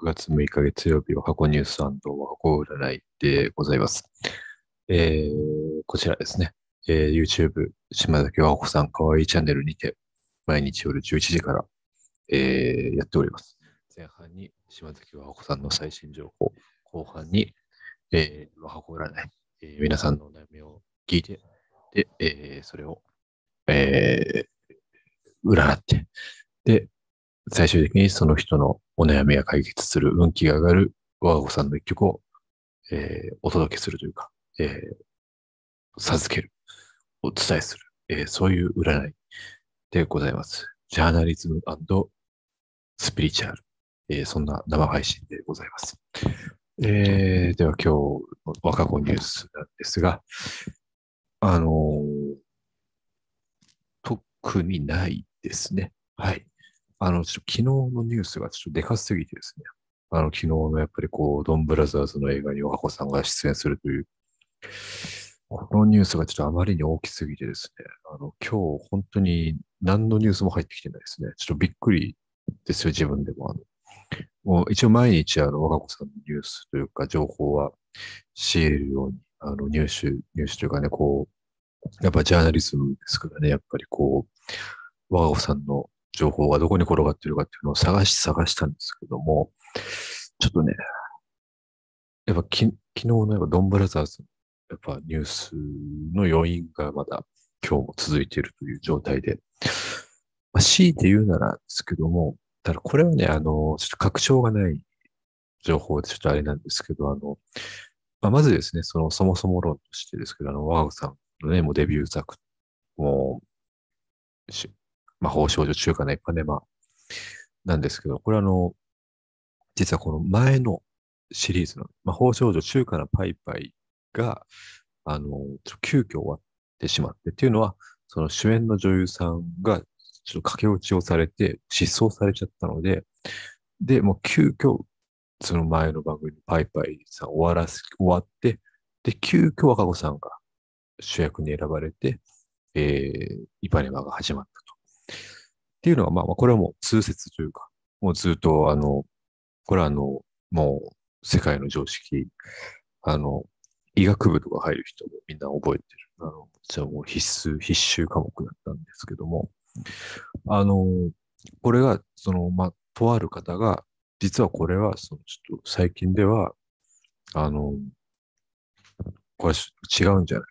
6月6日月曜日は過去ニュース過去占いでございます。えー、こちらですね、えー、YouTube 島崎和子さんかわいいチャンネルにて毎日夜11時から、えー、やっております。前半に島崎和子さんの最新情報、後半に、えー、和子占い、えー、皆さんのお悩みを聞いて、で、えー、それを、えー、占って、で、最終的にその人のお悩みが解決する運気が上がる我が子さんの一曲を、えー、お届けするというか、えー、授ける、お伝えする、えー、そういう占いでございます。ジャーナリズムスピリチュアル、えー、そんな生配信でございます。えー、では今日の若子ニュースなんですが、あのー、特にないですね。はい。あの、ちょっと昨日のニュースがちょっとでかすぎてですね。あの、昨日のやっぱりこう、ドンブラザーズの映画におはこさんが出演するという、このニュースがちょっとあまりに大きすぎてですね、あの、今日本当に何のニュースも入ってきてないですね。ちょっとびっくりですよ、自分でも。あのもう一応毎日あの、若子さんのニュースというか情報は仕入れるように、あの、入手、入手というかね、こう、やっぱジャーナリズムですからね、やっぱりこう、若子さんの情報がどこに転がってるかっていうのを探し探したんですけども、ちょっとね、やっぱき昨日のやっぱドンブラザーズのやっぱニュースの余韻がまだ今日も続いているという状態で、まあ、強いて言うならですけども、ただこれはね、あの、ちょっと確証がない情報でちょっとあれなんですけど、あの、まあ、まずですね、そのそもそも論としてですけど、あの、ワーグさんのね、もうデビュー作、もう、魔法少女中華のイパネマなんですけど、これあの、実はこの前のシリーズの魔法少女中華のパイパイが、あの、急遽終わってしまってっていうのは、その主演の女優さんがちょっと駆け落ちをされて失踪されちゃったので、で、もう急遽その前の番組のパイパイさん終わらす、終わって、で、急遽若子さんが主役に選ばれて、えー、イパネマが始まった。っていうのは、まあ、これはもう通説というか、もうずっと、あの、これはあの、もう世界の常識、あの、医学部とか入る人もみんな覚えてる。あの、じゃもう必須、必修科目だったんですけども、あの、これが、その、まあ、とある方が、実はこれは、その、ちょっと最近では、あの、これ違うんじゃない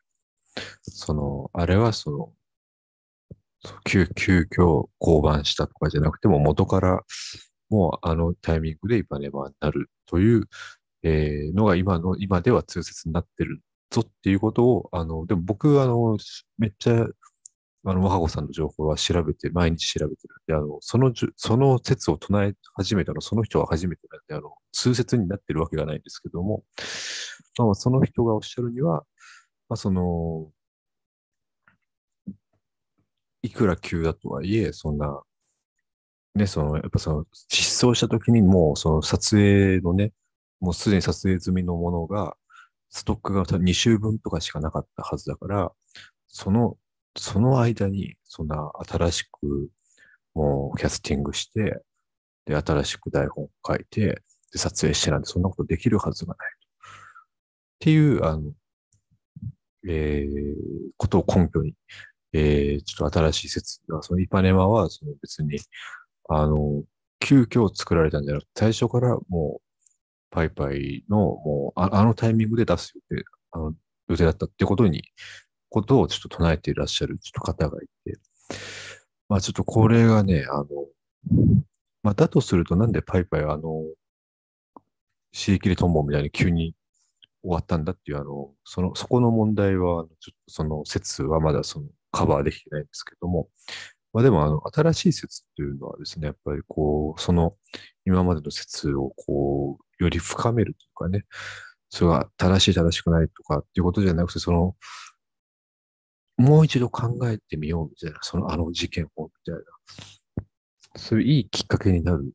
その、あれはその、急、急遽降板したとかじゃなくても、元からもうあのタイミングでイパネマになるという、えー、のが今の、今では通説になってるぞっていうことを、あの、でも僕、あの、めっちゃ、あの、和子さんの情報は調べて、毎日調べてるんで、あの、その、その説を唱え始めたの、その人は初めてなんで、あの、通説になってるわけがないんですけども、まあ、その人がおっしゃるには、まあ、その、いくら急だとはいえ、そんな、ね、その、やっぱその、失踪した時にもう、その撮影のね、もうすでに撮影済みのものが、ストックが2週分とかしかなかったはずだから、その、その間に、そんな新しく、もうキャスティングして、で、新しく台本書いて、で、撮影してなんて、そんなことできるはずがない。っていう、あの、えー、ことを根拠に、えー、ちょっと新しい説が、そのイパネマはその別に、あの、急遽作られたんじゃなくて、最初からもう、パイパイの、もうあ、あのタイミングで出す予定、あの予定だったってことに、ことをちょっと唱えていらっしゃるちょっと方がいて、まあちょっとこれがね、あの、まあだとするとなんでパイパイはあの、シーキリトンボみたいに急に終わったんだっていう、あの、その、そこの問題は、ちょっとその説はまだその、カバーできてないんですけども、まあでも、あの、新しい説っていうのはですね、やっぱりこう、その、今までの説をこう、より深めるというかね、それが正しい正しくないとかっていうことじゃなくて、その、もう一度考えてみようみたいな、そのあの事件をみたいな、そういういいきっかけになる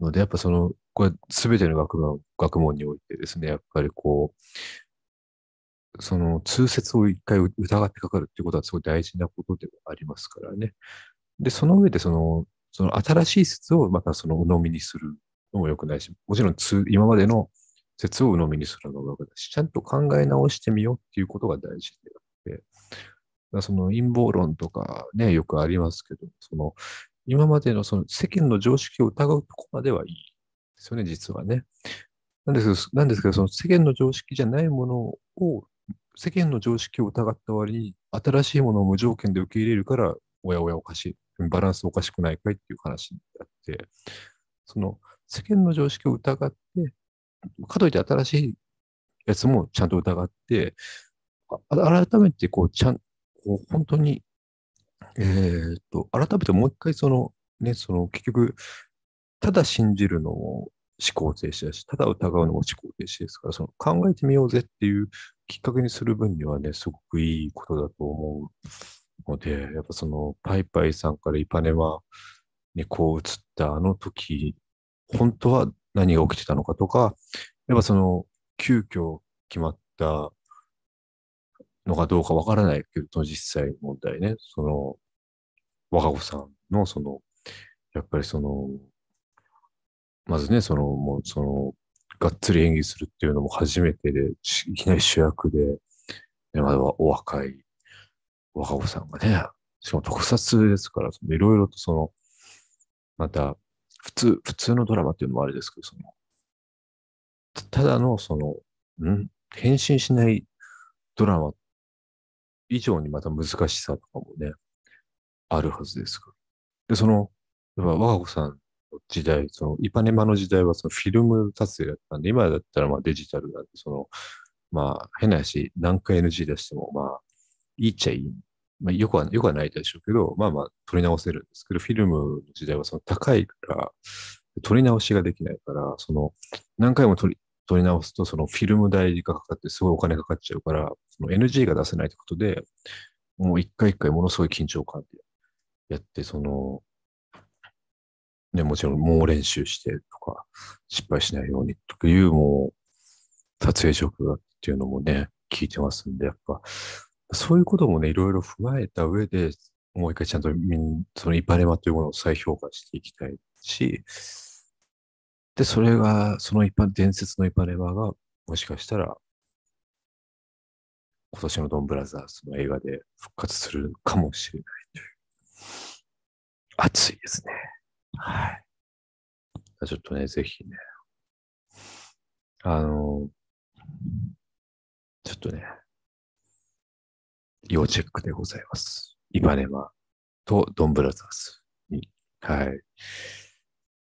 ので、やっぱその、これ全ての学問学問においてですね、やっぱりこう、その通説を一回疑ってかかるっていうことはすごい大事なことではありますからね。で、その上でその、その新しい説をまたその鵜呑みにするのも良くないし、もちろんつ今までの説を鵜呑みにするのも良くないし、ちゃんと考え直してみようっていうことが大事であって、その陰謀論とかね、よくありますけど、その今までのその世間の常識を疑うとこまではいいですよね、実はね。なんですけど、なんですけどその世間の常識じゃないものを、世間の常識を疑った割に、新しいものを無条件で受け入れるから、おやおやおかしい、バランスおかしくないかいっていう話になって、その世間の常識を疑って、かといって新しいやつもちゃんと疑って、改めてこう、ちゃん、こう本当に、えーっと、改めてもう一回その、ね、その結局、ただ信じるのも思考停止だし、ただ疑うのも思考停止ですから、その考えてみようぜっていうきっかけにする分にはね、すごくいいことだと思うので、やっぱその、パイパイさんからイパネマにこう移ったあの時、本当は何が起きてたのかとか、やっぱその、急遽決まったのかどうかわからないけど、実際問題ね、その、若子さんのその、やっぱりその、まずね、その、もうその、がっつり演技するっていうのも初めてで、いきなり主役で、ね、まだお若い若子さんがね、しかも特撮ですから、いろいろとその、また、普通、普通のドラマっていうのもあれですけど、その、ただのその、ん？変身しないドラマ以上にまた難しさとかもね、あるはずですから。で、その、やっぱ若子さん時代、その、イパネマの時代はそのフィルム撮影だったんで、今だったらまあデジタルなんで、その、まあ変な話、何回 NG 出してもまあ、いいっちゃいい。まあよくは、よくはないでしょうけど、まあまあ撮り直せるんですけど、フィルムの時代はその高いから、撮り直しができないから、その、何回も撮り、撮り直すと、そのフィルム代がかかってすごいお金かかっちゃうから、その NG が出せないってことで、もう一回一回ものすごい緊張感でやって、その、ね、もちろん猛練習してとか、失敗しないようにという、もう、撮影職だっていうのもね、聞いてますんで、やっぱ、そういうこともね、いろいろ踏まえた上で、もう一回ちゃんとみん、そのイパネマというものを再評価していきたいし、で、それが、その一般、伝説のイパネマが、もしかしたら、今年のドンブラザーズの映画で復活するかもしれないという。熱いですね。はい。ちょっとね、ぜひね、あの、ちょっとね、要チェックでございます。イパネマとドンブラザーズに。はい。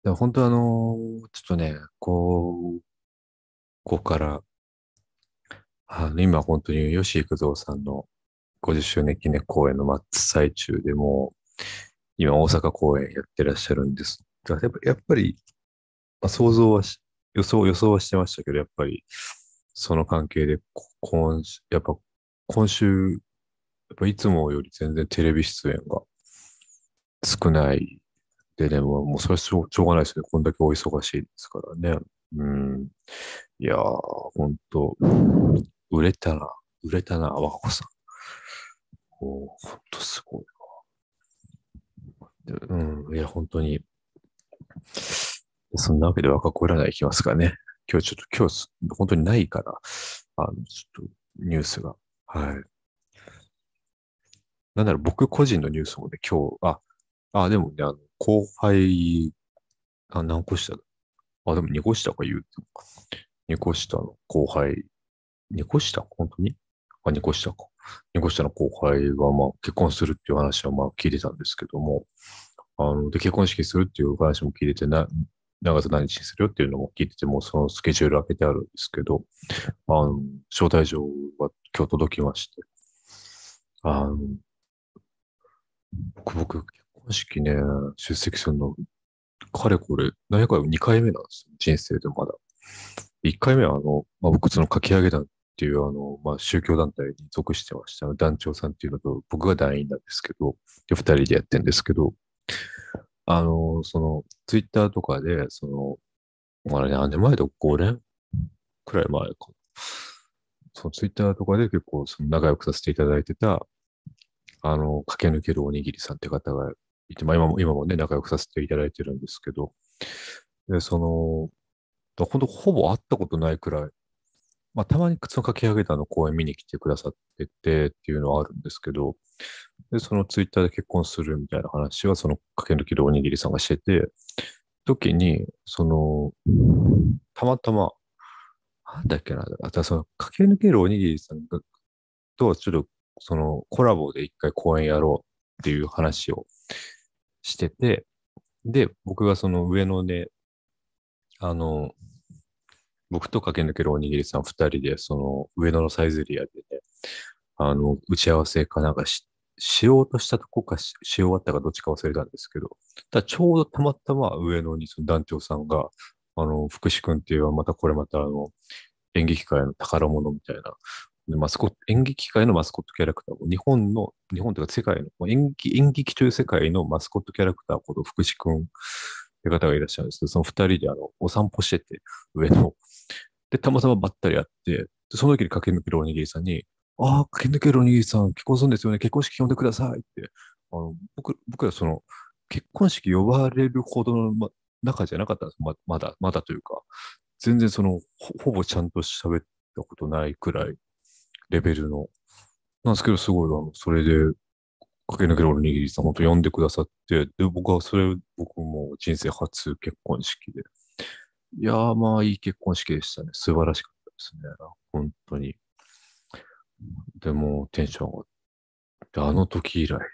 で本当あの、ちょっとね、こう、ここから、あの、今本当に吉幾三さんの50周年記念公演の真っ最中でもう、今大阪公演やってらっしゃるんです。やっぱやっぱり、まあ、想像はし、予想、予想はしてましたけど、やっぱり、その関係で、今週、やっぱ今週、やっぱいつもより全然テレビ出演が少ない。でね、ももうそれはしょうがないですね。こんだけお忙しいですからね。うん。いやー、ほんと、売れたな、売れたな、若子さん。おーほんとすごい。うん、いや、本当に。そんなわけで若子占いいきますかね。今日ちょっと、今日本当にないから、あの、ちょっとニュースが。はい。なんなら僕個人のニュースもね、今日、あ、あ、でもね、あの、後輩、あ、何個下だ？あ、でも2個下か言うても。2個下の後輩、2個下本当に？あ、2個下か。2個下の後輩が、まあ、結婚するっていう話は、まあ、聞いてたんですけども、あの、で、結婚式するっていう話も聞いてて、な、何月何日にするよっていうのも聞いてて、もそのスケジュール開けてあるんですけど、あの、招待状が今日届きまして、あの、僕、結婚式ね、出席するの、かれこれ、何やか2回目なんですよ。人生でまだ。1回目は、あの、まあ、僕、その書き上げ団っていう、あの、まあ、宗教団体に属してました。団長さんっていうのと、僕が団員なんですけど、で、2人でやってるんですけど、あの、その、ツイッターとかで、その、まあ、何年前だ ?5 年くらい前か。そのツイッターとかで結構その仲良くさせていただいてた、あの、駆け抜けるおにぎりさんって方がいて、まあ今も、今もね、仲良くさせていただいてるんですけど、で、その、本当ほぼ会ったことないくらい、まあたまに靴のかき上げたの公演見に来てくださっててっていうのはあるんですけど、で、そのツイッターで結婚するみたいな話は、そのかけ抜きでおにぎりさんがしてて、時に、その、たまたま、なんだっけな、あとはその、駆け抜けるおにぎりさんとは、ちょっと、その、コラボで一回公演やろうっていう話をしてて、で、僕がその上野で、あの、僕と駆け抜けるおにぎりさん二人で、その上野のサイゼリアでね、あの、打ち合わせかなんかししようとしたとこかしし終わったかどっちか忘れたんですけど、ただちょうどたまたま上野にその団長さんが、あの、福士君っていうのはまたこれまたあの、演劇界の宝物みたいな、マスコット、演劇界のマスコットキャラクターを、日本の、日本というか世界の、演劇、演劇という世界のマスコットキャラクターこと福士君って方がいらっしゃるんですけど、その二人であの、お散歩してて、上野。で、たまたまばったり会って、その時に駆け抜けるおにぎりさんに、ああ、駆け抜けるおにぎりさん、結婚するんですよね。結婚式呼んでくださいって。あの僕、僕らその、結婚式呼ばれるほどの、ま、仲じゃなかったんですままだ、まだというか、全然そのほ、ほぼちゃんと喋ったことないくらい、レベルの。なんですけど、すごい、あの、それで、駆け抜けるおにぎりさん、本当呼んでくださって、で、僕はそれ、僕も人生初結婚式で。いやー、まあ、いい結婚式でしたね。素晴らしかったですね。本当に。でも、テンション上がって、あの時以来なんで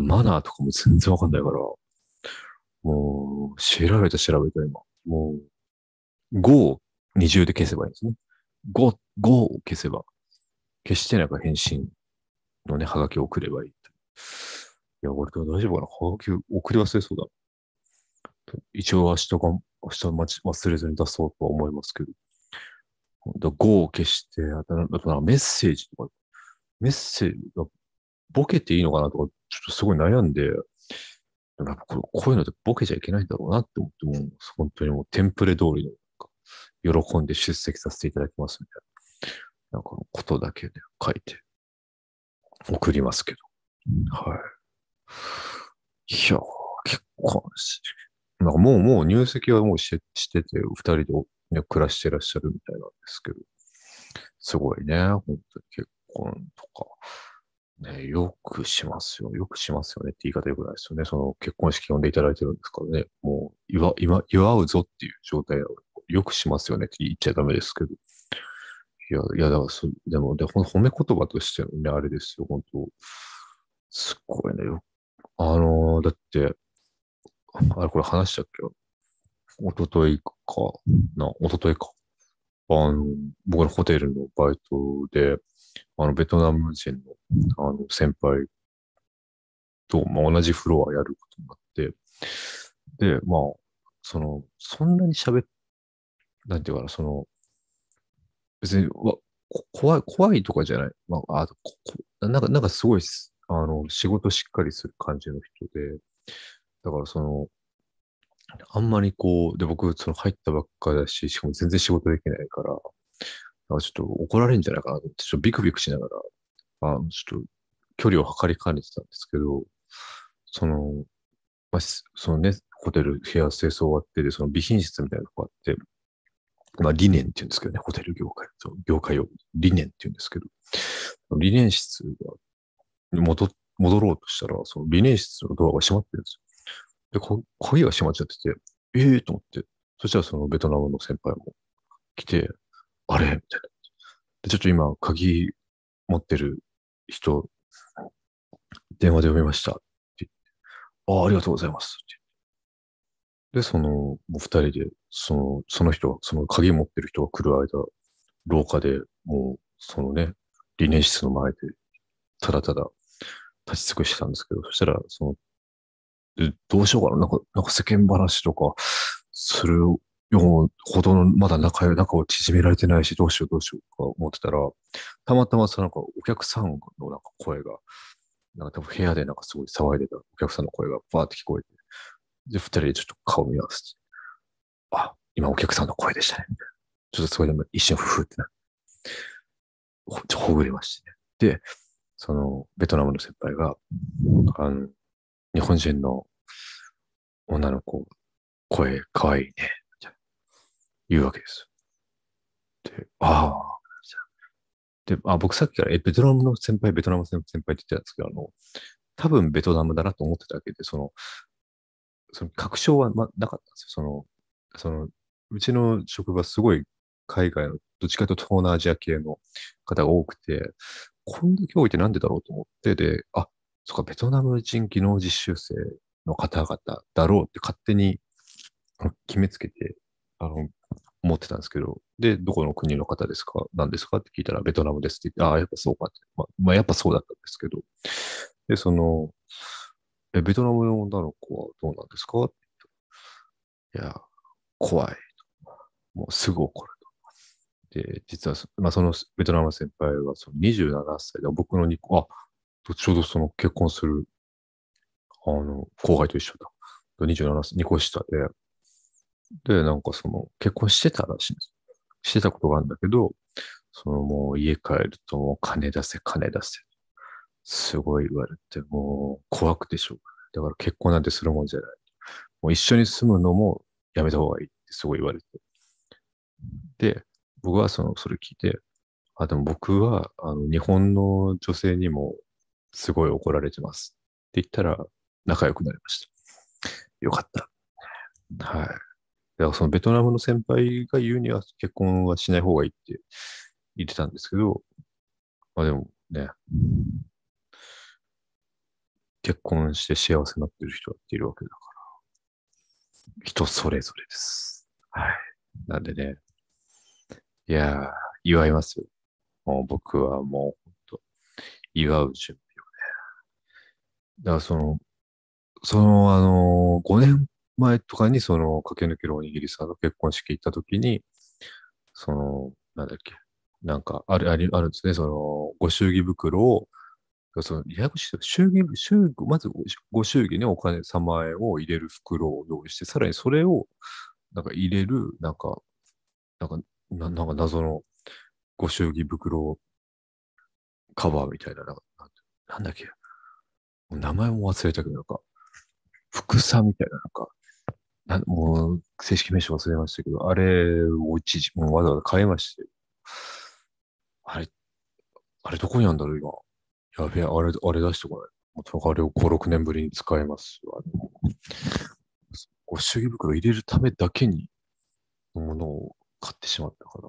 ね。マナーとかも全然わかんないから、もう、調べた調べた今。もう、5を二重で消せばいいんですね。5、5を消せば、消してなんから返信のね、ハガキを送ればいい。いや、俺今日大丈夫かなハガキ送り忘れそうだ。一応明日が、明日待ち忘れずに出そうとは思いますけど。5を消して、あとなんかメッセージとか、メッセージがボケていいのかなとか、ちょっとすごい悩んで、やっぱこういうのってボケちゃいけないんだろうなって思って、もう本当にもうテンプレ通りの、喜んで出席させていただきますみたいな、なんかことだけで書いて送りますけど。はい。いや結構、なんかもう、もう入籍はもうししてて、二人でね、暮らしてらっしゃるみたいなんですけど、すごいね、本当に結婚とか、ね、よくしますよ。よくしますよねって言い方よくないですよね。その結婚式呼んでいただいてるんですからね。もう、祝、祝、祝うぞっていう状態をよくしますよねって言っちゃダメですけど。いや、いや、だからそ、でも、で、褒め言葉としてのね、あれですよ、本当すっごいね。あのー、だって、あれ、これ話したっけ？おとといかな、おとといか。あの、僕のホテルのバイトで、あの、ベトナム人の、あの、先輩と、まあ、同じフロアやることになって、で、まあ、その、そんなに喋っ、なんていうかな、その、別に、わ、怖い、怖いとかじゃない。まあ、あこなんか、なんかすごい、あの、仕事しっかりする感じの人で、だからその、あんまりこう、で、僕、その入ったばっかだし、しかも全然仕事できないから、なんかちょっと怒られるんじゃないかなと思って、ちょっとビクビクしながら、あちょっと距離を測りかねてたんですけど、その、まあ、そのね、ホテル、部屋清掃終わってで、その備品室みたいなのがあって、まあ、理念って言うんですけどね、ホテル業界、そう業界を理念って言うんですけど、理念室が戻戻ろうとしたら、その理念室のドアが閉まってるんですよ。で、こ鍵が閉まっちゃってて、ええー、と思って、そしたらそのベトナムの先輩も来て、あれ？みたいな。で、ちょっと今、鍵持ってる人、電話で呼びましたって言って、ああ、ありがとうございますって。で、その、もう二人で、その、その人その鍵持ってる人が来る間、廊下でもう、そのね、理念室の前で、ただただ立ち尽くしてたんですけど、そしたら、その、どうしようかな。なんか、なんか世間話とかするようほどの、まだ仲、仲を縮められてないし、どうしようどうしようとか思ってたら、たまたまさ、なんかお客さんのなんか声が、なんか多分部屋でなんかすごい騒いでたお客さんの声がバーって聞こえて、で、二人でちょっと顔見合わせて、あ、今お客さんの声でしたね。ちょっとそれでも一瞬ふふってなって、ほ、ほぐれましてね。で、その、ベトナムの先輩が、あの、日本人の女の子、声かわいいね、言うわけです。で、ああ、で、あ、僕さっきから、え、ベトナムの先輩、ベトナムの先輩って言ってたんですけど、あの、多分ベトナムだなと思ってただけで、その、その確証は、ま、なかったんですよ。その、その、うちの職場すごい海外の、どっちかというと東南アジア系の方が多くて、こんだけ多いってなんでだろうと思って、で、あ、そっか、ベトナム人技能実習生の方々だろうって勝手に決めつけて、あの、思ってたんですけど、で、どこの国の方ですか？何ですか？って聞いたら、ベトナムですって言って、ああ、やっぱそうかって。ま、まあ、やっぱそうだったんですけど、で、その、え、ベトナムの女の子はどうなんですか？いや、怖い。もうすぐ怒る。で、実は、まあ、そのベトナム先輩はその27歳で、僕の2個、あ、ちょうどその結婚する、あの、後輩と一緒だ。27歳、2個下で、で、なんかその、結婚してたらしいんです。してたことがあるんだけど、そのもう家帰るともう金出せ、金出せ。すごい言われて、もう怖くてしょうがない。だから結婚なんてするもんじゃない。もう一緒に住むのもやめた方がいいってすごい言われて。で、僕はその、それ聞いて、あ、でも僕は、あの、日本の女性にもすごい怒られてますって言ったら仲良くなりました。よかった。はい。だからそのベトナムの先輩が言うには結婚はしない方がいいって言ってたんですけど、まあでもね、結婚して幸せになってる人っているわけだから、人それぞれです。はい。なんでね、いやー、祝いますよ。もう僕はもう、本当祝う準備をね。だからその、その、あのー、5年前とかにその駆け抜けるおにぎりさんの結婚式行った時に、その、なんだっけ、なんか、ある、ある、あるんですね、その、ご祝儀袋を、その、ややこしい祝儀、祝儀、まずご祝儀にお金3万円を入れる袋を用意して、さらにそれを、なんか入れる、なんか、なんか、ななんか謎のご祝儀袋カバーみたいな、なんかなんだっけ、名前も忘れたけど、なんか、福さみたいな、なんか、なもう、正式名称忘れましたけど、あれを一時、もうわざわざ買いまして、あれ、あれどこにあるんだろう、今。やべえ、あれ、あれ出してこない。もうあれを5、6年ぶりに使いますあのご祝儀袋入れるためだけにものを買ってしまったから、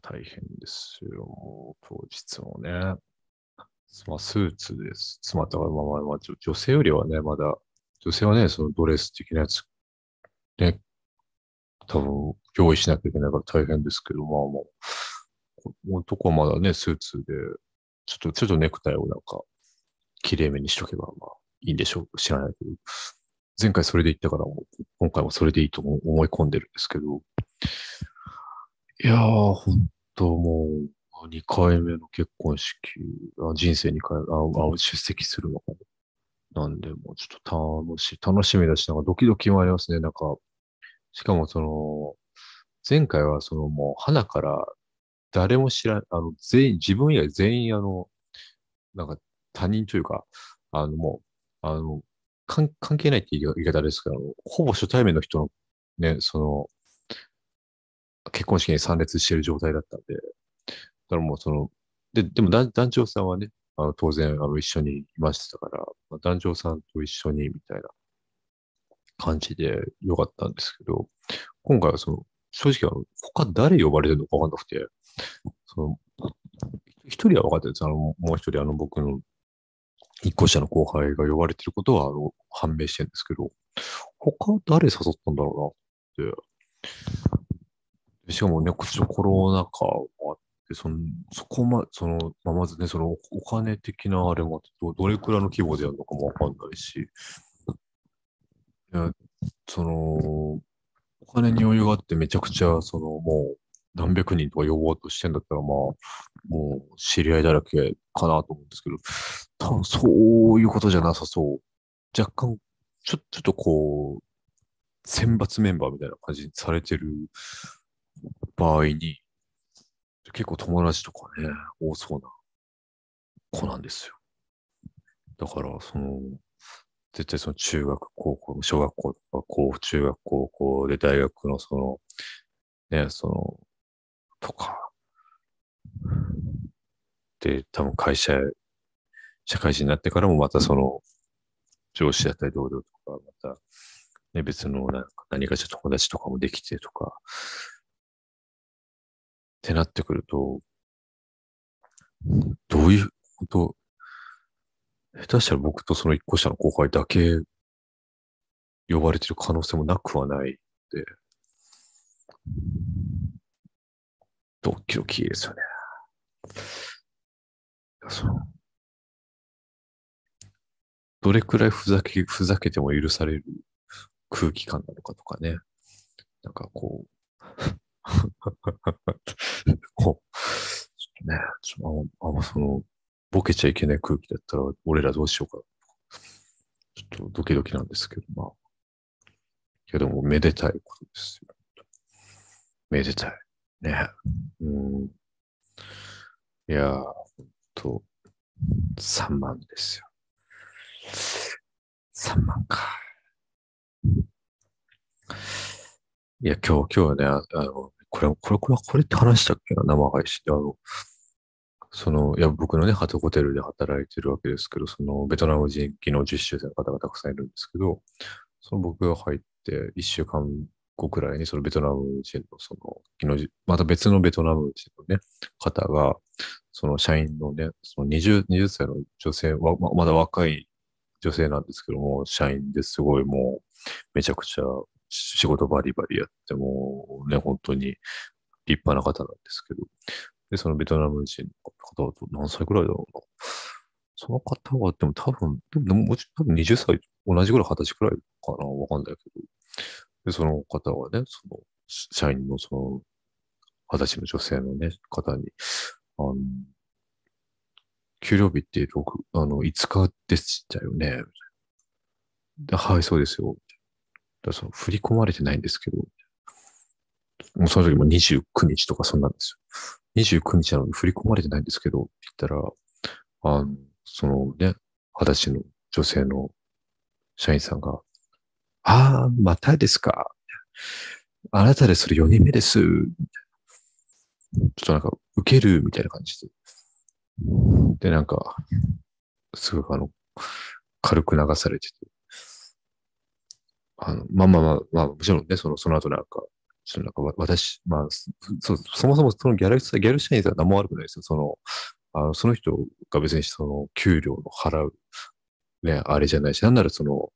大変ですよ。もう当日もね。まあ、スーツです。妻とか、まあまあまあ、女性よりはね、まだ、女性はね、そのドレス的なやつね、多分用意しなきゃいけないから大変ですけど、まあもう、男はまだね、スーツで、ちょっと、ちょっとネクタイをなんか、綺麗めにしとけば、まあ、いいんでしょう。知らないけど。前回それで言ったから今回もそれでいいと思い込んでるんですけど。いやー、ほんともう、2回目の結婚式、あ人生2回ああ出席するのかな。なんで、もちょっと楽しい、楽しみだし、なんかドキドキもありますね。なんか、しかもその、前回はそのもう、花から誰も知らん、あの、全員、自分以外全員あの、なんか他人というか、あのもう、あの、関係ないって言い方ですけど、ほぼ初対面の人のね、その、結婚式に参列している状態だったんで、だからもうその、で、でも団長さんはね、あの当然あの一緒にいましたから、まあ、団長さんと一緒にみたいな感じでよかったんですけど、今回はその、正直あの、他誰呼ばれてるのかわかんなくて、その、一人は分かってるんです。あの、もう一人あの僕の一個下の後輩が呼ばれてることはあの判明してるんですけど、他誰誘ったんだろうなって。しかもね、こっちのコロナ禍もあって、その、そこま、その、まあ、まずね、そのお金的なあれもど、どれくらいの規模でやるのかもわかんないし、いや、その、お金に余裕があってめちゃくちゃ、その、もう、何百人とか呼ぼうとしてんだったら、まあ、もう知り合いだらけかなと思うんですけど、多分そういうことじゃなさそう。若干、ちょ、ちょっとこう、選抜メンバーみたいな感じにされてる場合に、結構友達とかね、多そうな子なんですよ。だから、その、絶対その中学、高校、小学校とか、高中学、高校で大学のその、ね、その、とか、で、多分会社、社会人になってからもまたその、上司だったり同僚とか、また、ね、別のなんか何かしら友達とかもできてとか、ってなってくると、どういうこと、下手したら僕とその一個下の後輩だけ呼ばれてる可能性もなくはないで、ドキドキですよね。そのどれくらいふざけ、ふざけても許される空気感なのかとかね。なんかこう こう、ちょっとね、ちょあんまその、ボケちゃいけない空気だったら、俺らどうしようか。ちょっとドキドキなんですけど、まあ。けども、めでたいことですよ。めでたい。ね。うん。いやー、ほんと、3万ですよ。3万か。いや、今日、今日はね、あの、これ、これ、これ、これって話したっけな、生配信で。あの、その、いや、僕のね、ハトホテルで働いてるわけですけど、その、ベトナム人機の10周年の方がたくさんいるんですけど、その僕が入って1週間後くらいに、そのベトナム人の、その、また別のベトナム人のね、方が、その社員のね、その20、20歳の女性は、まだ若い女性なんですけども、社員ですごいもう、めちゃくちゃ仕事バリバリやっても、ね、本当に立派な方なんですけど、で、そのベトナム人の方は何歳くらいだろうな。その方は、でも多分、でももち多分20歳、同じぐらい20歳くらいかなわかんないけど。で、その方はね、その、社員のその、20歳の女性のね、方に、あの、給料日って6、あの、5日でしたよね。で、はい、そうですよ。だその振り込まれてないんですけど、もうその時も29日とかそんなんですよ。29日なので振り込まれてないんですけど、って言ったら、あの、そのね、二十歳の女性の社員さんが、ああ、またですか。あなたでそれ4人目です。ちょっとなんか、受けるみたいな感じで。で、なんか、すごくあの、軽く流されてて。あの、まあまあまあ、まあ、もちろんね、その、その後なんか、ちょっとなんか私、まあ、そそもそもそのギャル、ギャル社員さんは何も悪くないですよ。その、あの、その人が別にその、給料の払う、ね、あれじゃないし、なんならその、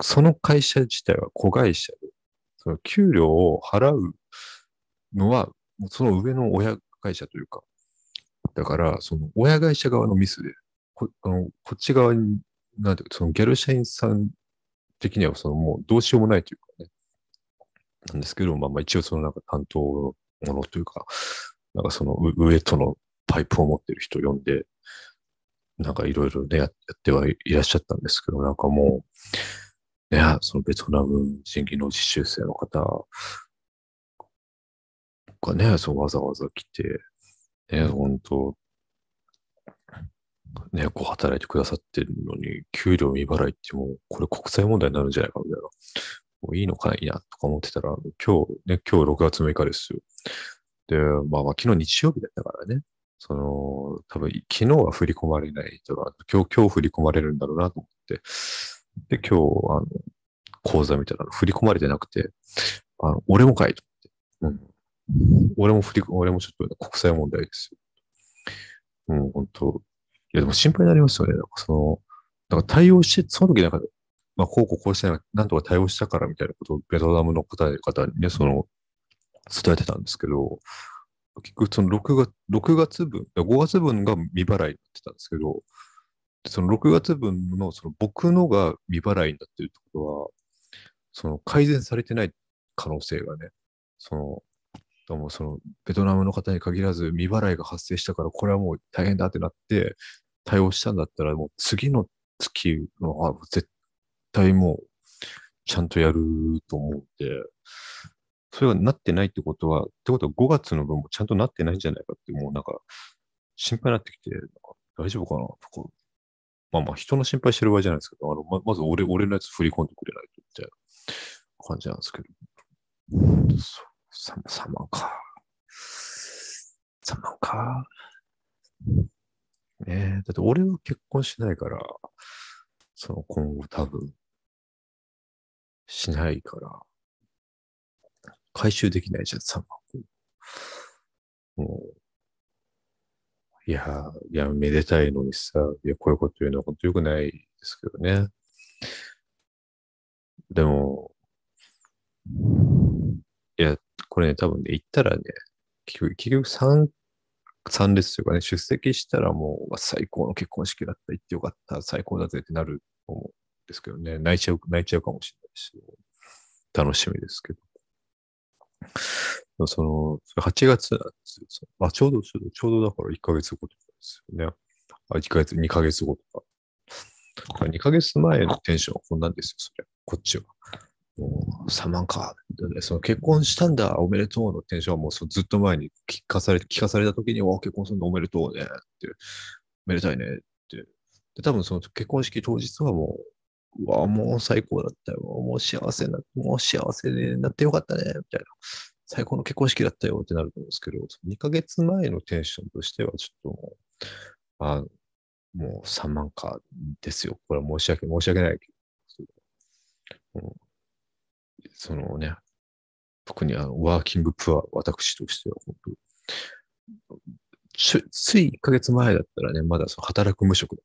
その会社自体は子会社で、その給料を払うのは、その上の親会社というか、だから、その親会社側のミスで、こあのこっち側に、なんていうか、そのギャル社員さん的にはそのもうどうしようもないというかね。なんですけど、まあまあ一応そのなんか担当ものというか、なんかその上とのパイプを持ってる人を呼んで、なんかいろいろね、やってはいらっしゃったんですけど、なんかもう、ね、そのベトナム人技能実習生の方がね、そのわざわざ来て、ね、本当ね、こう働いてくださってるのに、給料未払いってもう、これ国際問題になるんじゃないかみたいな。もういいのかないなとか思ってたら、今日、ね、今日6月6日ですよ。で、まあ昨日日曜日だったからね。その、多分昨日は振り込まれない人が、今日、今日振り込まれるんだろうなと思って。で、今日、あの、口座見たら振り込まれてなくて、あの、俺もかいと思って。うん。俺も振り、俺もちょっと国際問題ですよ。うん、本当いや、でも心配になりますよね。なんかその、なんか対応して、その時なんか、まあ、こうこうこうして、なんとか対応したからみたいなことをベトナムの方にね、その、伝えてたんですけど、結局その6月、6月分、5月分が未払いになってたんですけど、その6月分のその僕のが未払いになってるってことは、その改善されてない可能性がね、そのともそのベトナムの方に限らず未払いが発生したからこれはもう大変だってなって対応したんだったらもう次の月のは絶対もうちゃんとやると思うんで、それがなってないってことは、ってことは5月の分もちゃんとなってないんじゃないかってもうなんか心配になってきて、大丈夫かなとかまあまあ人の心配してる場合じゃないですけど、あのままず俺俺のやつ振り込んでくれないとみたいな感じなんですけど。そう 3, 万か。3万か。ねえ、だって俺は結婚しないから、その今後多分、しないから、回収できないじゃん、3万もう、いや、いや、めでたいのにさ、いや、こういうこと言うのは本当良くないですけどね。でも、いや、これね、多分ね、言ったらね、結局、結局3、参列というかね、出席したらもう、最高の結婚式だった、行ってよかった、最高だぜってなると思うんですけどね、泣いちゃう、泣いちゃうかもしれないし、楽しみですけど。その、8月なんですよ。あ、ちょうど、ちょうどだから1ヶ月後とかですよね。あ、1ヶ月、2ヶ月後とか。2ヶ月前のテンションはこんなんですよ、それ。こっちは。もう、3万か。その結婚したんだ、おめでとうのテンションはもうずっと前に聞かされ、聞かされた時に、お結婚するのおめでとうねって、おめでたいねって。で、多分その結婚式当日はもう、うわ、もう最高だったよ。もう幸せな、もう幸せになってよかったね、みたいな。最高の結婚式だったよってなると思うんですけど、2ヶ月前のテンションとしてはちょっともう、あもう3万かですよ。これは申し訳、申し訳ないけど。そのね、特にあのワーキングプア、私としては本当つい1ヶ月前だったらね、まだその働く無職だっ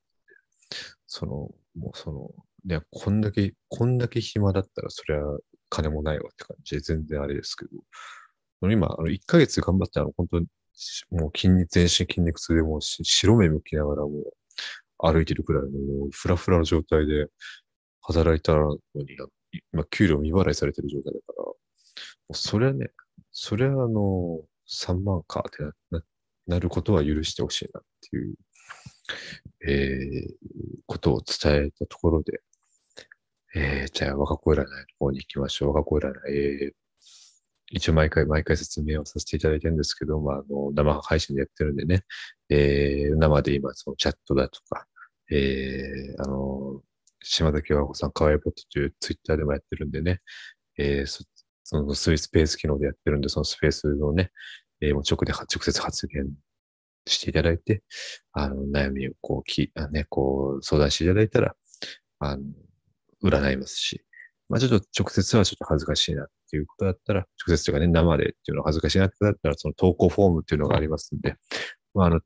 てその、もうその、ね、こんだけ、こんだけ暇だったら、そりゃ金もないわって感じで、全然あれですけど、今、あの、1ヶ月頑張ってあの、本当に、もう筋肉、全身筋肉痛でもう白目向きながらもう歩いてるくらいのもうフラフラの状態で働いたのに、今、給料未払いされてる状態だから、もうそれはね、それはあの、3万かってななることは許してほしいなっていう、えー、ことを伝えたところで、えー、じゃあ、若子占いの方に行きましょう。若子占い、えー、一応毎回毎回説明をさせていただいてるんですけど、まあ、あの、生配信でやってるんでね、えー、生で今、そのチャットだとか、えー、あの、島崎和子さん、かわいボットというツイッターでもやってるんでね、えー、そそのスイスペース機能でやってるんで、そのスペースのね、えー、もう直で、直接発言していただいて、あの、悩みをこう、き、あね、こう、相談していただいたら、あの、占いますし、まあちょっと直接はちょっと恥ずかしいなっていうことだったら、直接というかね、生でっていうのは恥ずかしいなってだったら、その投稿フォームっていうのがありますんで、まああの、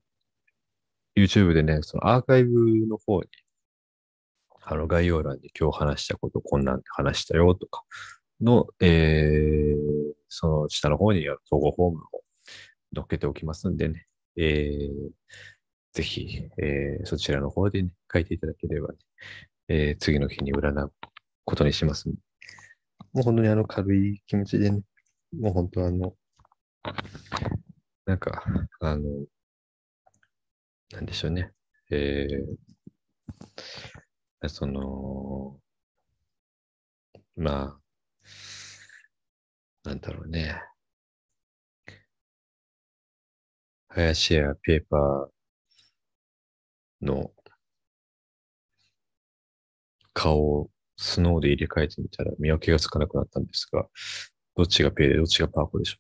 YouTube でね、そのアーカイブの方に、あの概要欄に今日話したこと、こんなん話したよとかの、えー、その下の方に投稿フォームを載っけておきますんでね、えー、ぜひ、えー、そちらの方でね、書いていただければね、えー、次の日に占うことにします。もう本当にあの軽い気持ちでね、もう本当あの、なんか、あの、なんでしょうね。えー、その、まあ、なんだろうね。林やペーパーの顔をスノーで入れ替えてみたら見分けがつかなくなったんですが、どっちがペイでどっちがパーコでしょ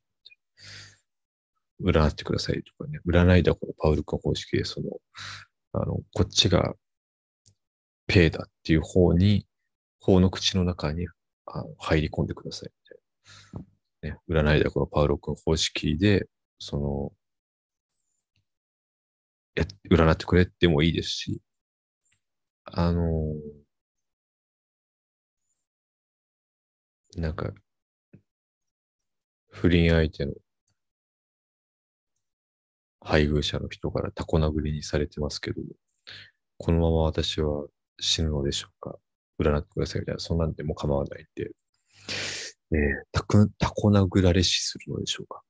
う占ってくださいとかね、占いだこのパウル君方式で、その、あの、こっちがペイだっていう方に、方の口の中にあの入り込んでくださいみたいな。ね、占いだこのパウロ君方式で、その、や、占ってくれってもいいですし、あのーなんか、不倫相手の配偶者の人からタコ殴りにされてますけど、このまま私は死ぬのでしょうか？占ってくださいみたいな、そんなんでも構わないんで、え、タコ、タコ殴られ死するのでしょうか？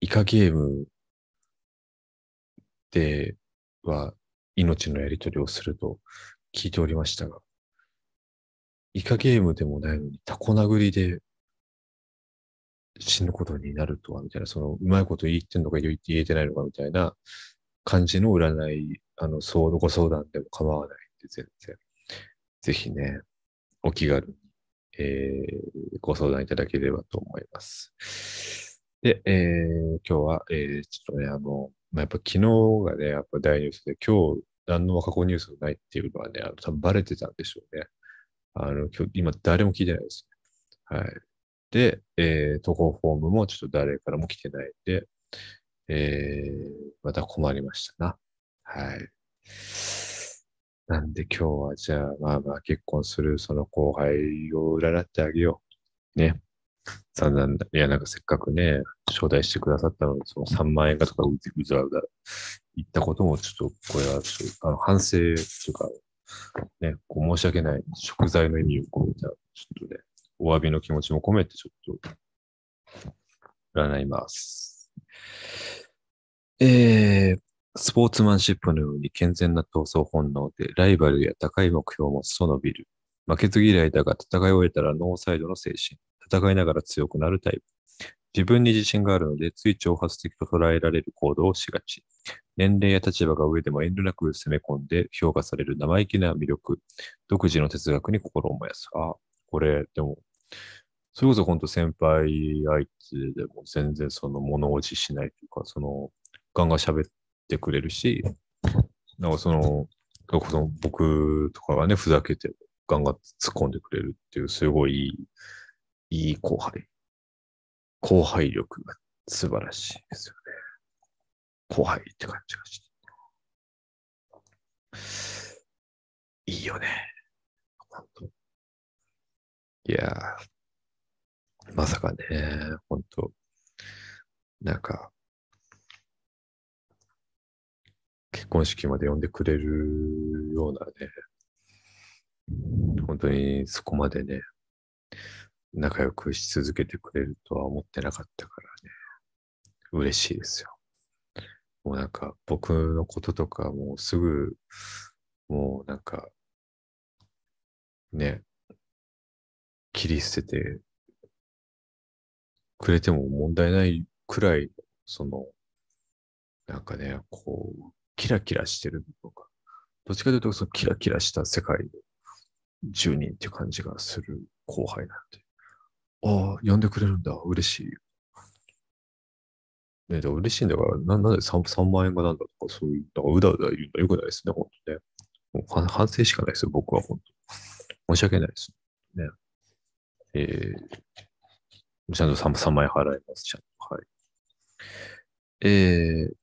イカゲームでは命のやり取りをすると聞いておりましたが、イカゲームでもないのに、タコ殴りで死ぬことになるとは、みたいな、その、うまいこと言ってんのか言えてないのかみたいな感じの占い、あの、そう、ご相談でも構わないんで、全然。ぜひね、お気軽に、えー、ご相談いただければと思います。で、えー、今日は、えー、ちょっとね、あの、まあ、やっぱ昨日がね、やっぱ大ニュースで、今日何の過去ニュースがないっていうのはね、あの多分バレてたんでしょうね。あの、今日、今誰も聞いてないです。はい。で、えー、投稿フォームもちょっと誰からも来てないんで、えー、また困りましたな。はい。なんで今日はじゃあ、まあまあ結婚するその後輩を占ってあげよう。ね。散々、いや、なんかせっかくね、招待してくださったのに、その3万円がとかうずらうだ言ったことも、ちょっと、これは、あの反省というか、ね、こう申し訳ない食材の意味を込めた、ちょっとね、お詫びの気持ちも込めて、ちょっと、占います。えー、スポーツマンシップのように健全な闘争本能でライバルや高い目標を持つと伸びる。負けず嫌いだが戦い終えたらノーサイドの精神。戦いながら強くなるタイプ。自分に自信があるので、つい挑発的と捉えられる行動をしがち。年齢や立場が上でも遠慮なく攻め込んで評価される生意気な魅力。独自の哲学に心を燃やす。あ、これ、でも、それこそ本当先輩相手でも全然その物落ちしないというか、その、ガンガン喋ってくれるし、なんかその、その僕とかがね、ふざけてガンガン突っ込んでくれるっていう、すごいいい後輩。後輩力が素晴らしいですよね。後輩って感じがして。いいよね。いやまさかね、本当なんか、結婚式まで呼んでくれるようなね、本当にそこまでね、仲良くし続けてくれるとは思ってなかったからね、嬉しいですよ。もうなんか僕のこととかもうすぐ、もうなんか、ね、切り捨ててくれても問題ないくらい、その、なんかね、こう、キラキラしてるとか、どっちかというと、そのキラキラした世界の住人って感じがする後輩なんで。ああ、呼んでくれるんだ。嬉しい。ね、でも嬉しいんだから、ななんで 3, 3万円がなんだとか、そういう、なんかうだうだ言うのよくないですね、本当ね。もう反省しかないですよ、僕は本当。申し訳ないです。ね。えー、ちゃんと 3, 3万円払います、ちゃんと。はい。えー、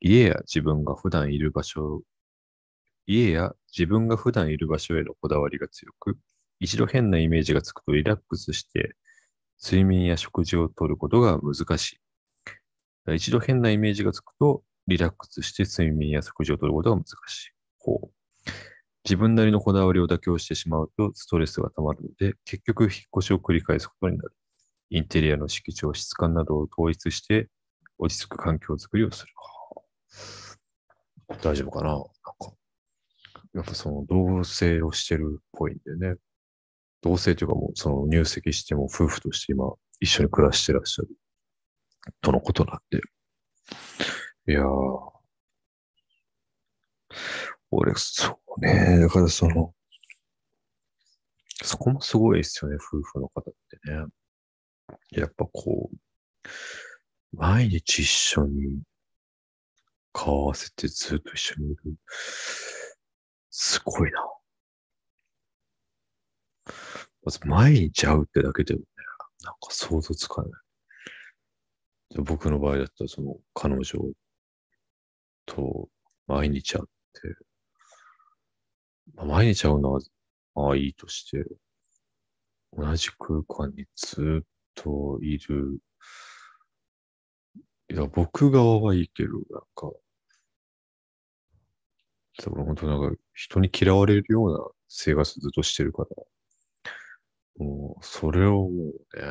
家や自分が普段いる場所、家や自分が普段いる場所へのこだわりが強く、一度変なイメージがつくとリラックスして睡眠や食事をとることが難しい。一度変なイメージがつくとリラックスして睡眠や食事をとることが難しい。自分なりのこだわりを妥協してしまうとストレスが溜まるので、結局引っ越しを繰り返すことになる。インテリアの色調、質感などを統一して落ち着く環境づくりをする。大丈夫かな？なんか。やっぱその同棲をしてるっぽいんでね。同棲というかもうその入籍しても夫婦として今一緒に暮らしてらっしゃるとのことなんで。いやー。俺、そうね。だからその、そこもすごいですよね、夫婦の方ってね。やっぱこう、毎日一緒に顔合わせてずっと一緒にいる。すごいな。まず毎日会うってだけでもね、なんか想像つかない。僕の場合だったら、その彼女と毎日会って、まあ、毎日会うのは、まあいいとして、同じ空間にずっといる。いや、僕側はいいけど、なんか、だから本当なんか人に嫌われるような生活ずっとしてるから、もう、それをもうね、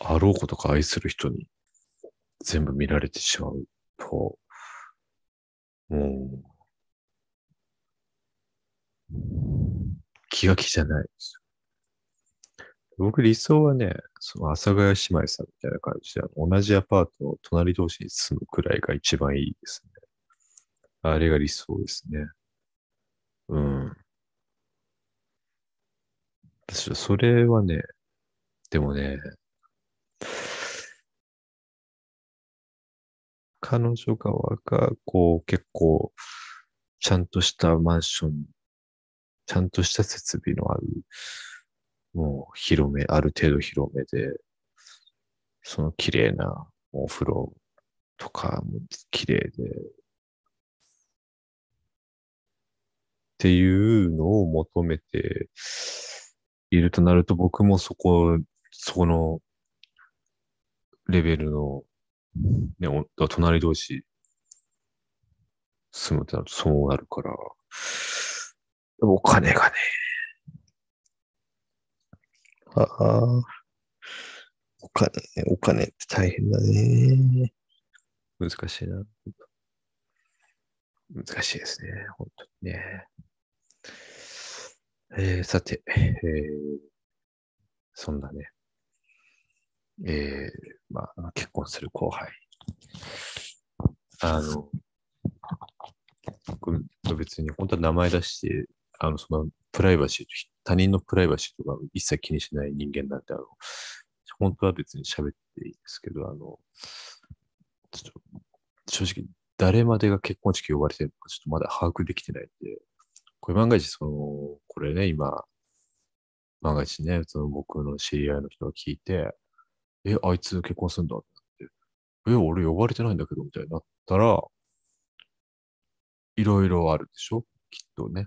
あろうことか愛する人に全部見られてしまうと、もう、気が気じゃないですよ。僕理想はね、その阿佐ヶ谷姉妹さんみたいな感じで、同じアパートの隣同士に住むくらいが一番いいですね。あれが理想ですね。うん。私はそれはね、でもね、彼女側が、こう、結構、ちゃんとしたマンション、ちゃんとした設備のある、もう広め、ある程度広めで、その綺麗なお風呂とかも綺麗で、っていうのを求めているとなると、僕もそこ、そこのレベルの、ね、隣同士住むとなるとそうなるから、お金がね、ああ、お金、お金って大変だね。難しいな。難しいですね。本当にね。えー、さて、えー、そんなね、えー、まあ、結婚する後輩。あの、僕別に本当は名前出して、あの、そのプライバシー、他人のプライバシーとか一切気にしない人間なんで、あの、本当は別に喋っていいですけど、あの、ちょっと、正直、誰までが結婚式呼ばれてるのかちょっとまだ把握できてないんで、これ万が一、その、これね、今、万が一ね、その僕の知り合いの人が聞いて、え、あいつ結婚すんだって、え、俺呼ばれてないんだけど、みたいになったら、いろいろあるでしょ？きっとね。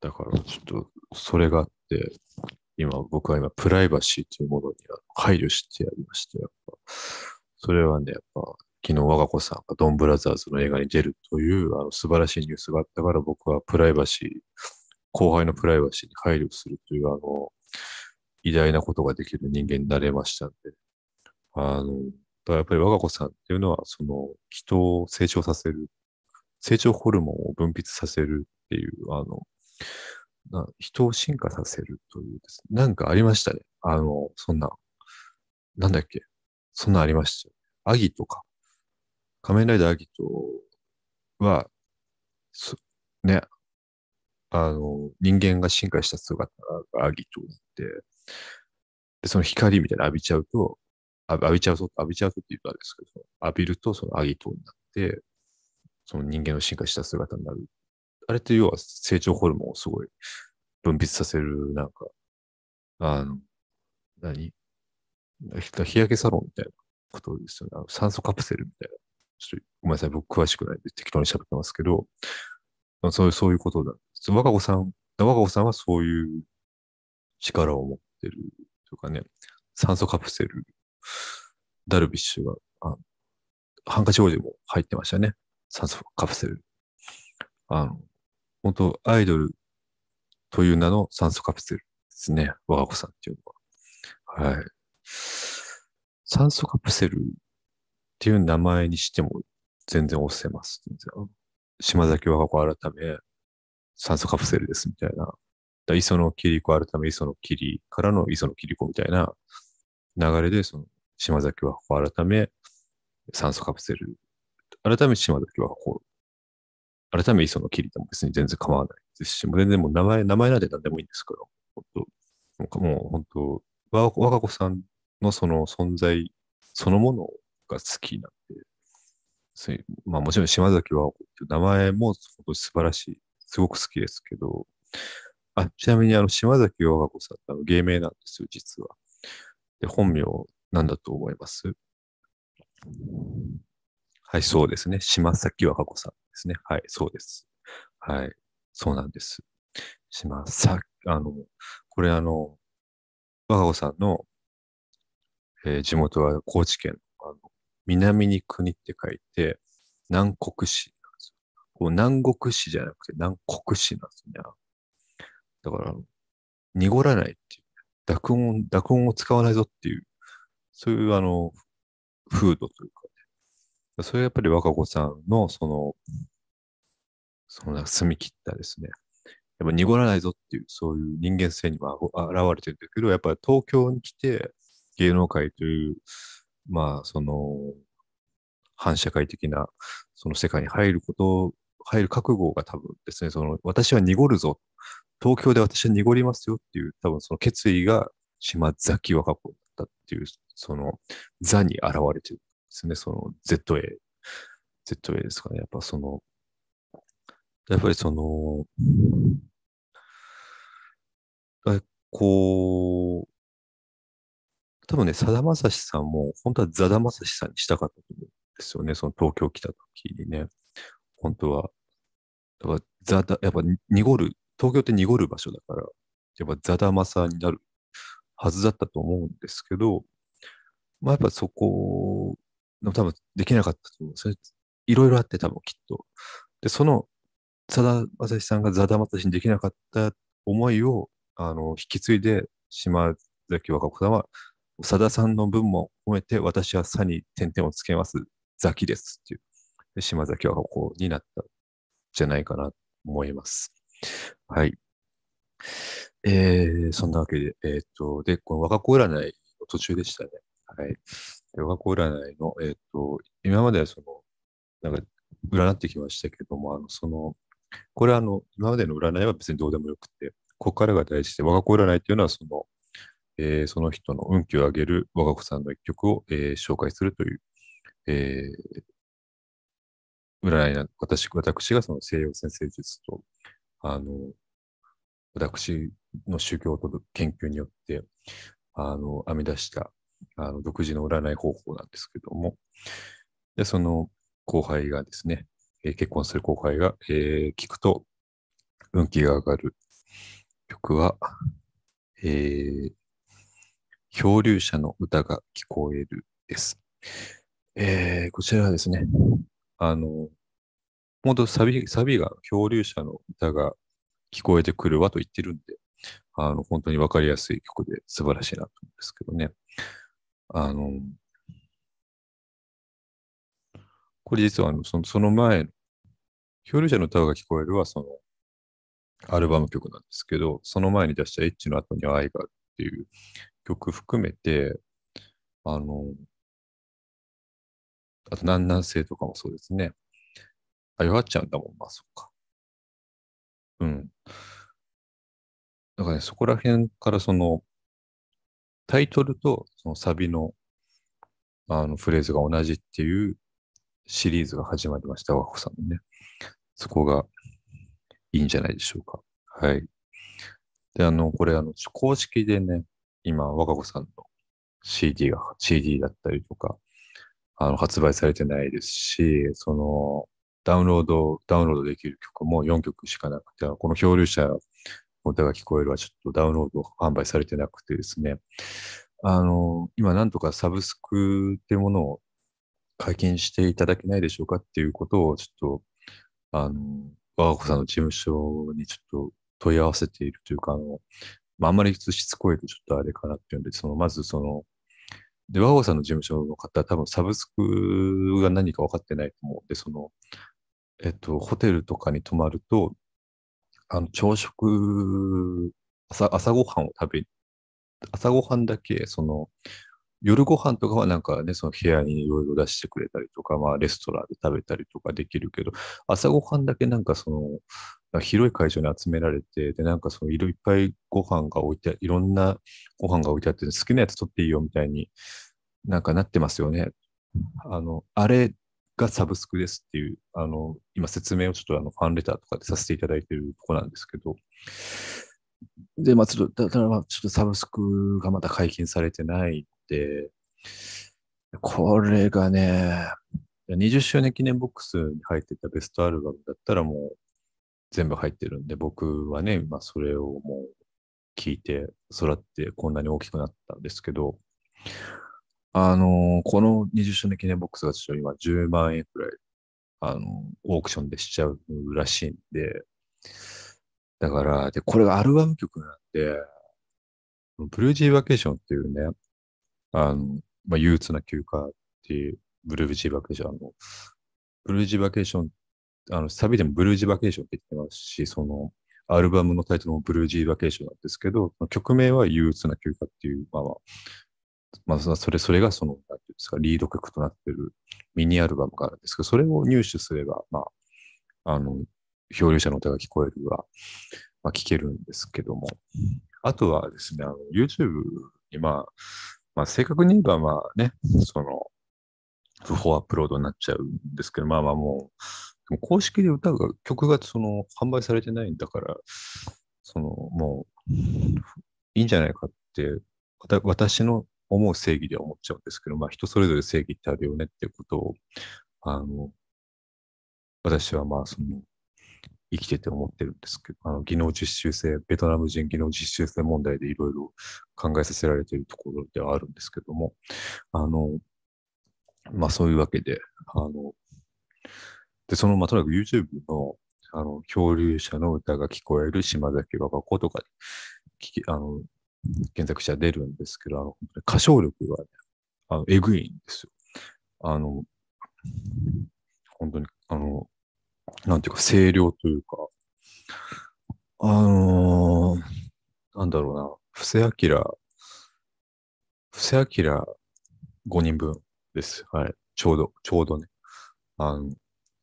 だから、ちょっと、それがあって、今、僕は今、プライバシーというものに配慮してやりました。やっぱ、それはね、やっぱ、昨日我が子さんがドンブラザーズの映画に出るというあの素晴らしいニュースがあったから僕はプライバシー、後輩のプライバシーに配慮するというあの、偉大なことができる人間になれましたんで、あの、やっぱり我が子さんっていうのは、その人を成長させる、成長ホルモンを分泌させるっていう、あの、な人を進化させるというですね。なんかありましたね。あの、そんな、なんだっけ。そんなありましたよ。アギとか。仮面ライダーアギトは、ね、あの、人間が進化した姿がアギトで、で、その光みたいな浴びちゃうと、浴びちゃうと、浴びちゃうとって言うとあれですけど、浴びるとそのアギトになって、その人間の進化した姿になるあれって要は成長ホルモンをすごい分泌させる、なんか、あの、何？日焼けサロンみたいなことですよね。酸素カプセルみたいな。ちょっとごめんなさい、僕詳しくないんで適当に喋ってますけど、そういう、そういうことだ。若子さん、若子さんはそういう力を持ってるとかね、酸素カプセル、ダルビッシュが、あハンカチ王子も入ってましたね。酸素カプセル。あの、本当アイドルという名の酸素カプセルですね。我が子さんっていうのは。はい。酸素カプセルっていう名前にしても全然押せます。島崎我が子改め酸素カプセルですみたいな。だ磯野桐子改め磯野桐からの磯野桐子みたいな流れで、その島崎和子改め酸素カプセル。改め島崎和子改め磯野切りでも別に全然構わないですし、もう全然もう名前、名前なんで何でもいいんですから、本当なんかもう本当、我が子さんのその存在そのものが好きなんで、そまあもちろん島崎和子っていう名前も本当素晴らしい、すごく好きですけど、あ、ちなみにあの島崎和歌子さんの芸名なんですよ、実は。で、本名なんだと思いますはい、そうですね。島崎和歌子さんですね。はい、そうです。はい、そうなんです。島崎、あの、これあの、和歌子さんの、えー、地元は高知県の、あの、南に国って書いて、南国市なんですよ。こう南国市じゃなくて南国市なんですね。だから、濁らないっていう、濁音、濁音を使わないぞっていう、そういうあの、風土というかね、それはやっぱり若子さんの、その、その澄み切ったですね、やっぱ濁らないぞっていう、そういう人間性には現れてるんだけど、やっぱり東京に来て芸能界という、まあ、その、反社会的な、その世界に入ること、入る覚悟が多分ですね、その、私は濁るぞ。東京で私は濁りますよっていう、多分その決意が島崎和歌子だったっていう、その座に現れてるんですね、その ZA。ZA ですかね。やっぱその、やっぱりその、こう、多分ね、さだまさしさんも、本当はザダまさしさんにしたかったと思うんですよね。その東京来た時にね。本当は。やっぱザダ、やっぱ濁る、東京って濁る場所だから、やっぱザダマサになるはずだったと思うんですけど、まあやっぱそこ、多分できなかったと思う。それいろいろあって多分きっと。で、その、さだまさしさんがザダマサシにできなかった思いを、あの、引き継いで、島崎和歌子さんは、さださんの分も込めて、私はさに点々をつけます。ザキですっていう。島崎和歌子になったんじゃないかなと思います。はい。えー、そんなわけで、えーっと、で、この和歌子占いの途中でしたね。はい。で和歌子占いの、えーっと、今まではその、なんか、占ってきましたけども、あの、その、これはあの、今までの占いは別にどうでもよくて、ここからが大事で、我が子占いっていうのは、その、えーその人の運気を上げる我が子さんの一曲を、えー紹介するという、えー占いな、私、私がその西洋先生術と、あの、私の修行と研究によって、あの、編み出した、あの、独自の占い方法なんですけども、で、その後輩がですね、えー結婚する後輩が、えー聞くと運気が上がる曲は、えー漂流者の歌が聞こえるです。えーこちらはですね、あの、本当サビ、サビが漂流者の歌が聞こえてくるわと言ってるんで、あの、本当にわかりやすい曲で素晴らしいなと思うんですけどね。あの、これ実はあのそのその前、漂流者の歌が聞こえるはそのアルバム曲なんですけど、その前に出したエッチの後に愛があるっていう曲含めて、あの、あと南南西とかもそうですね。あ、弱っちゃうんだもん、まあそっか。うん。だからね、そこら辺からその、タイトルとそのサビのあのフレーズが同じっていうシリーズが始まりました、和子さんのね。そこがいいんじゃないでしょうか。はい。で、あの、これ、あの、公式でね、今、和歌子さんの CD が、CD だったりとか、あの、発売されてないですし、その、ダウンロード、ダウンロードできる曲も4曲しかなくて、この漂流者の歌が聞こえるはちょっとダウンロード販売されてなくてですね、あの、今なんとかサブスクっていうものを解禁していただけないでしょうかっていうことをちょっと、あの、我が子さんの事務所にちょっと問い合わせているというか、あの、まあ、あんまりしつこいとちょっとあれかなっていうんで、その、まずその、で、和合さんの事務所の方は多分サブスクが何か分かってないと思うんで、その、えっと、ホテルとかに泊まると、あの、朝食、朝、朝ごはんを食べ、朝ごはんだけ、その、夜ご飯とかはなんかね、その部屋にいろいろ出してくれたりとか、まあレストランで食べたりとかできるけど、朝ごはんだけなんかその、広い会場に集められて、で、なんかそのいろいっぱいご飯が置いて、いろんなご飯が置いてあって、好きなやつ取っていいよみたいになんかなってますよね。あの、あれがサブスクですっていう、あの、今説明をちょっとあのファンレターとかでさせていただいてるとこなんですけど、で、まあちょっと、だからまあちょっとサブスクがまだ解禁されてないんで、これがね、20周年記念ボックスに入ってたベストアルバムだったらもう全部入ってるんで、僕はね、まあそれをもう聞いて育ってこんなに大きくなったんですけど、あのこの20周年記念ボックスがちょっと今10万円くらい、あのオークションでしちゃうらしいんで、だから、で、これがアルバム曲なんで、ブルージーバケーションっていうね、あの、まあ、憂鬱な休暇っていう、ブルージーバケーション、あの、ブルージーバケーション、あの、サビでもブルージーバケーションって言ってますし、その、アルバムのタイトルもブルージーバケーションなんですけど、曲名は憂鬱な休暇っていう、まあまあ、それ、それがその、なんていうんですか、リード曲となっているミニアルバムがあるんですけど、それを入手すれば、まあ、あの、漂流者の歌が聞こえるは、まあ、聞けるんですけども、あとはですね、あの、YouTube に、まあ、まあ、正確に言えば、まあね、その、不法アップロードになっちゃうんですけど、まあまあもう、も公式で歌が、曲がその、販売されてないんだから、その、もう、いいんじゃないかって、私の思う正義では思っちゃうんですけど、まあ人それぞれ正義ってあるよねっていうことを、あの、私はまあその、生きてて思ってるんですけど、あの技能実習生、ベトナム人技能実習生問題でいろいろ考えさせられているところではあるんですけども、あの、まあそういうわけで、あの、で、その、まあとにかく YouTube の、あの、漂流者の歌が聞こえる島崎和歌子とか聞き、あの、検索したら出るんですけど、あの、歌唱力がね、あの、えぐいんですよ。あの、本当に、あの、なんていうか、声量というか、あのー、なんだろうな、布施明、布施明5人分です。はい。ちょうど、ちょうどね。あの、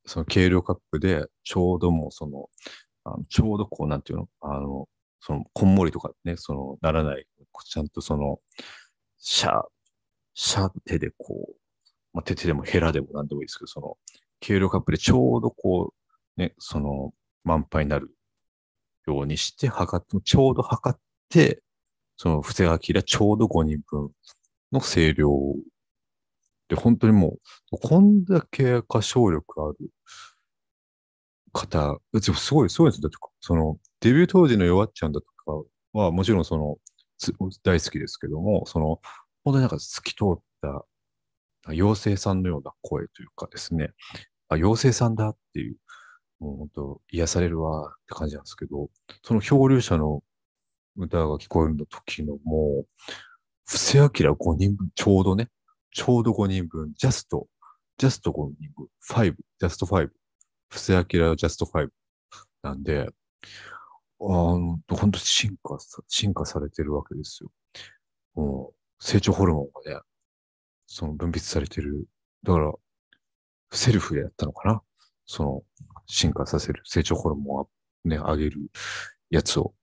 その軽量カップで、ちょうどもうその、あのちょうどこう、なんていうの、あの、その、こんもりとかね、その、ならない、ちゃんとその、シャー、シャー手でこう、まあ、手手でもヘラでもなんでもいいですけど、その、軽量カップでちょうどこう、ね、その、満杯になるようにして、測って、ちょうど測って、その、布施明ちょうど5人分の声量で、本当にもう、こんだけ歌唱力ある方、すごい、すごいですだって、その、デビュー当時の弱っちゃんだとかは、もちろんその、大好きですけども、その、本当になんか透き通った妖精さんのような声というかですね、あ、妖精さんだっていう、もう本当癒されるわって感じなんですけど、その漂流者の歌が聞こえるの時のもう、布施明5人分、ちょうどね、ちょうど5人分、ジャスト、ジャスト5人分、5、ジャスト5、布施明ジャスト5なんで、あの、本当進化、進化されてるわけですよ。もう、成長ホルモンがね、その分泌されてる。だから、セルフでやったのかな？その、進化させる、成長ホルモンをね、上げるやつを。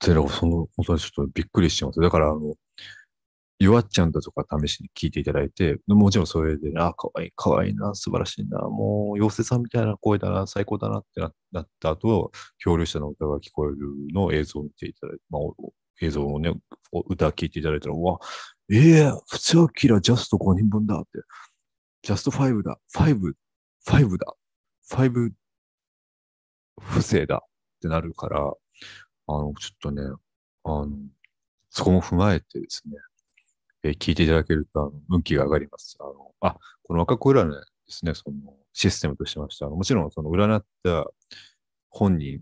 で、その、本当にちょっとびっくりしてます。だから、あの、弱っちゃうんだとか試しに聞いていただいて、もちろんそれで、あ、かわいい、かわいいな、素晴らしいな、もう、妖精さんみたいな声だな、最高だなってなった後、漂流者の歌が聞こえるの映像を見ていただいて、まあ、映像をね、歌聞いていただいたら、わ、ええー、普通はキラジャスト5人分だって。ジャスト5だ。5、5だ。5不正だってなるから、あの、ちょっとね、あの、そこも踏まえてですね、えー、聞いていただけると、あの、運気が上がります。あの、あ、この赤子占いですね、その、システムとしてました。もちろん、その、占った本人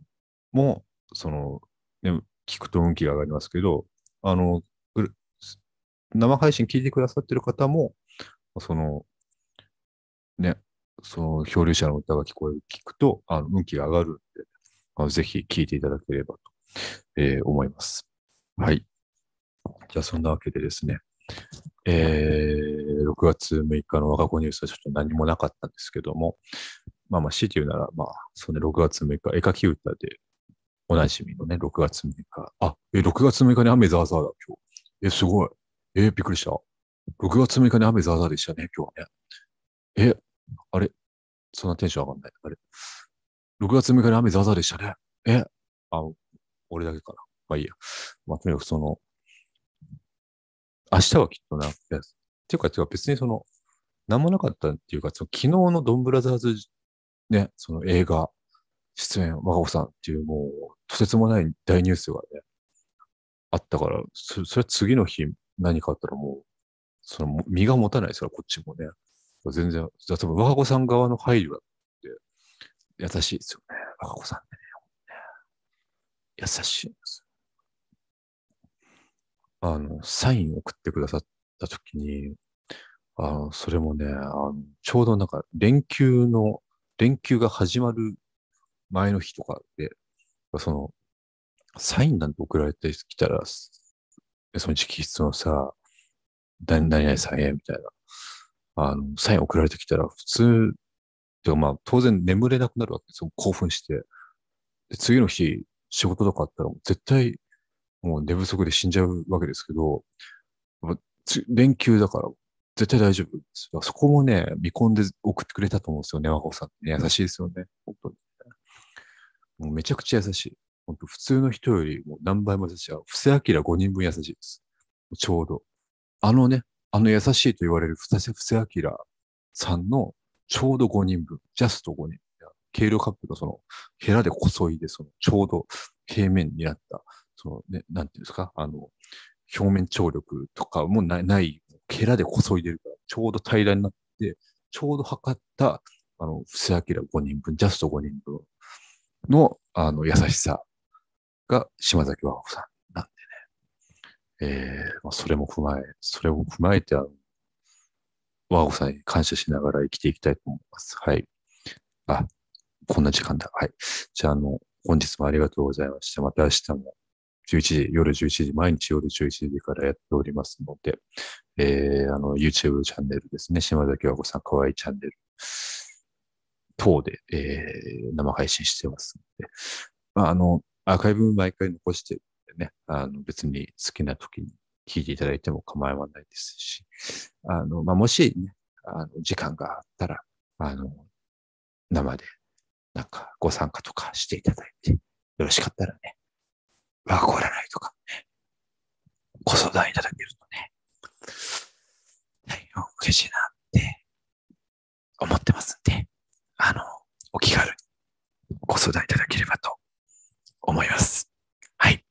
も、その、ね、聞くと運気が上がりますけど、あの、生配信聞いてくださってる方も、その、ね、その漂流者の歌が聞こえる、聞くと、あの、運気が上がるんで、あのぜひ聞いていただければと、えー、思います。はい。じゃあ、そんなわけでですね、えー、6月6日の我が子ニュースはちょっと何もなかったんですけども、まあまあ、強いて言うなら、まあ、その、ね、6月6日、絵描き歌でおなじみのね、6月6日。あ、え、6月6日に雨ざわざわだ、今日。え、すごい。えびっくりした。6月6日に雨ざわざわでしたね、今日はね。え、あれ？そんなテンション上がんない。あれ ?6 月6日に雨ざわざわでしたね。え？あ、俺だけかな。まあいいや。まあとにかくその、明日はきっとな、っていうか、てか別にその、なんもなかったっていうか、その昨日のドンブラザーズ、ね、その映画、出演、若子さんっていうもう、とてつもない大ニュースがね、あったから、そそれは次の日何かあったらもう、その身が持たないですから、こっちもね。全然、じゃあ多分若子さん側の配慮だって優しいですよね。若子さんね。優しいんです。あの、サインを送ってくださったときに、あの、それもね、あの、ちょうどなんか連休の、連休が始まる前の日とかで、その、サインなんて送られてきたら、その直筆のさ、何々さんへ、みたいな、あの、サイン送られてきたら、普通、てかまあ、当然眠れなくなるわけですよ。興奮して。で、次の日、仕事とかあったら、絶対、もう寝不足で死んじゃうわけですけど、連休だから、絶対大丈夫です。そこもね、見込んで送ってくれたと思うんですよね、和穂さん、ね。優しいですよね。本当に。もうめちゃくちゃ優しい。本当普通の人よりも何倍も優しい。布施明5人分優しいです。ちょうど。あのね、あの優しいと言われる布施明さんのちょうど5人分。ジャスト5人。軽量カップがその、ヘラでこそいで、その、ちょうど平面になった、そのね、なんていうんですか、あの、表面張力とかもない、ない、ヘラでこそいでるから、ちょうど平らになって、ちょうど測った、あの、布施明5人分、ジャスト5人分の、あの、優しさが島崎和穂さんなんでね。えー、まあ、それも踏まえ、それも踏まえて、あの、和穂さんに感謝しながら生きていきたいと思います。はい。あ、こんな時間だ。はい。じゃあ、あの、本日もありがとうございました。また明日も11時、夜11時、毎日夜11時からやっておりますので、えー、あの、YouTube チャンネルですね。島崎和子さんかわいいチャンネル等で、えー、生配信してますので、まあ、あの、アーカイブ毎回残してるんでね、あの、別に好きな時に聞いていただいても構わないですし、あの、まあ、もしね、あの、時間があったら、あの、生で、なんかご参加とかしていただいて、よろしかったらね、わがこらないとかね、ご相談いただけるとね、はい、嬉しいなって思ってますんで、あの、お気軽にご相談いただければと思います。はい。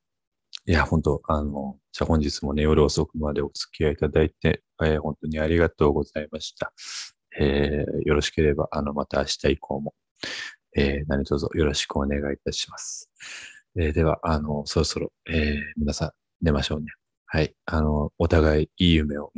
いや、本当あの、じゃ本日もね、夜遅くまでお付き合いいただいて、えー、本当にありがとうございました。えー、よろしければ、あの、また明日以降も、えー、何卒よろしくお願いいたします。えー、では、あの、そろそろ、えー、皆さん寝ましょうね。はい。あの、お互いいい夢を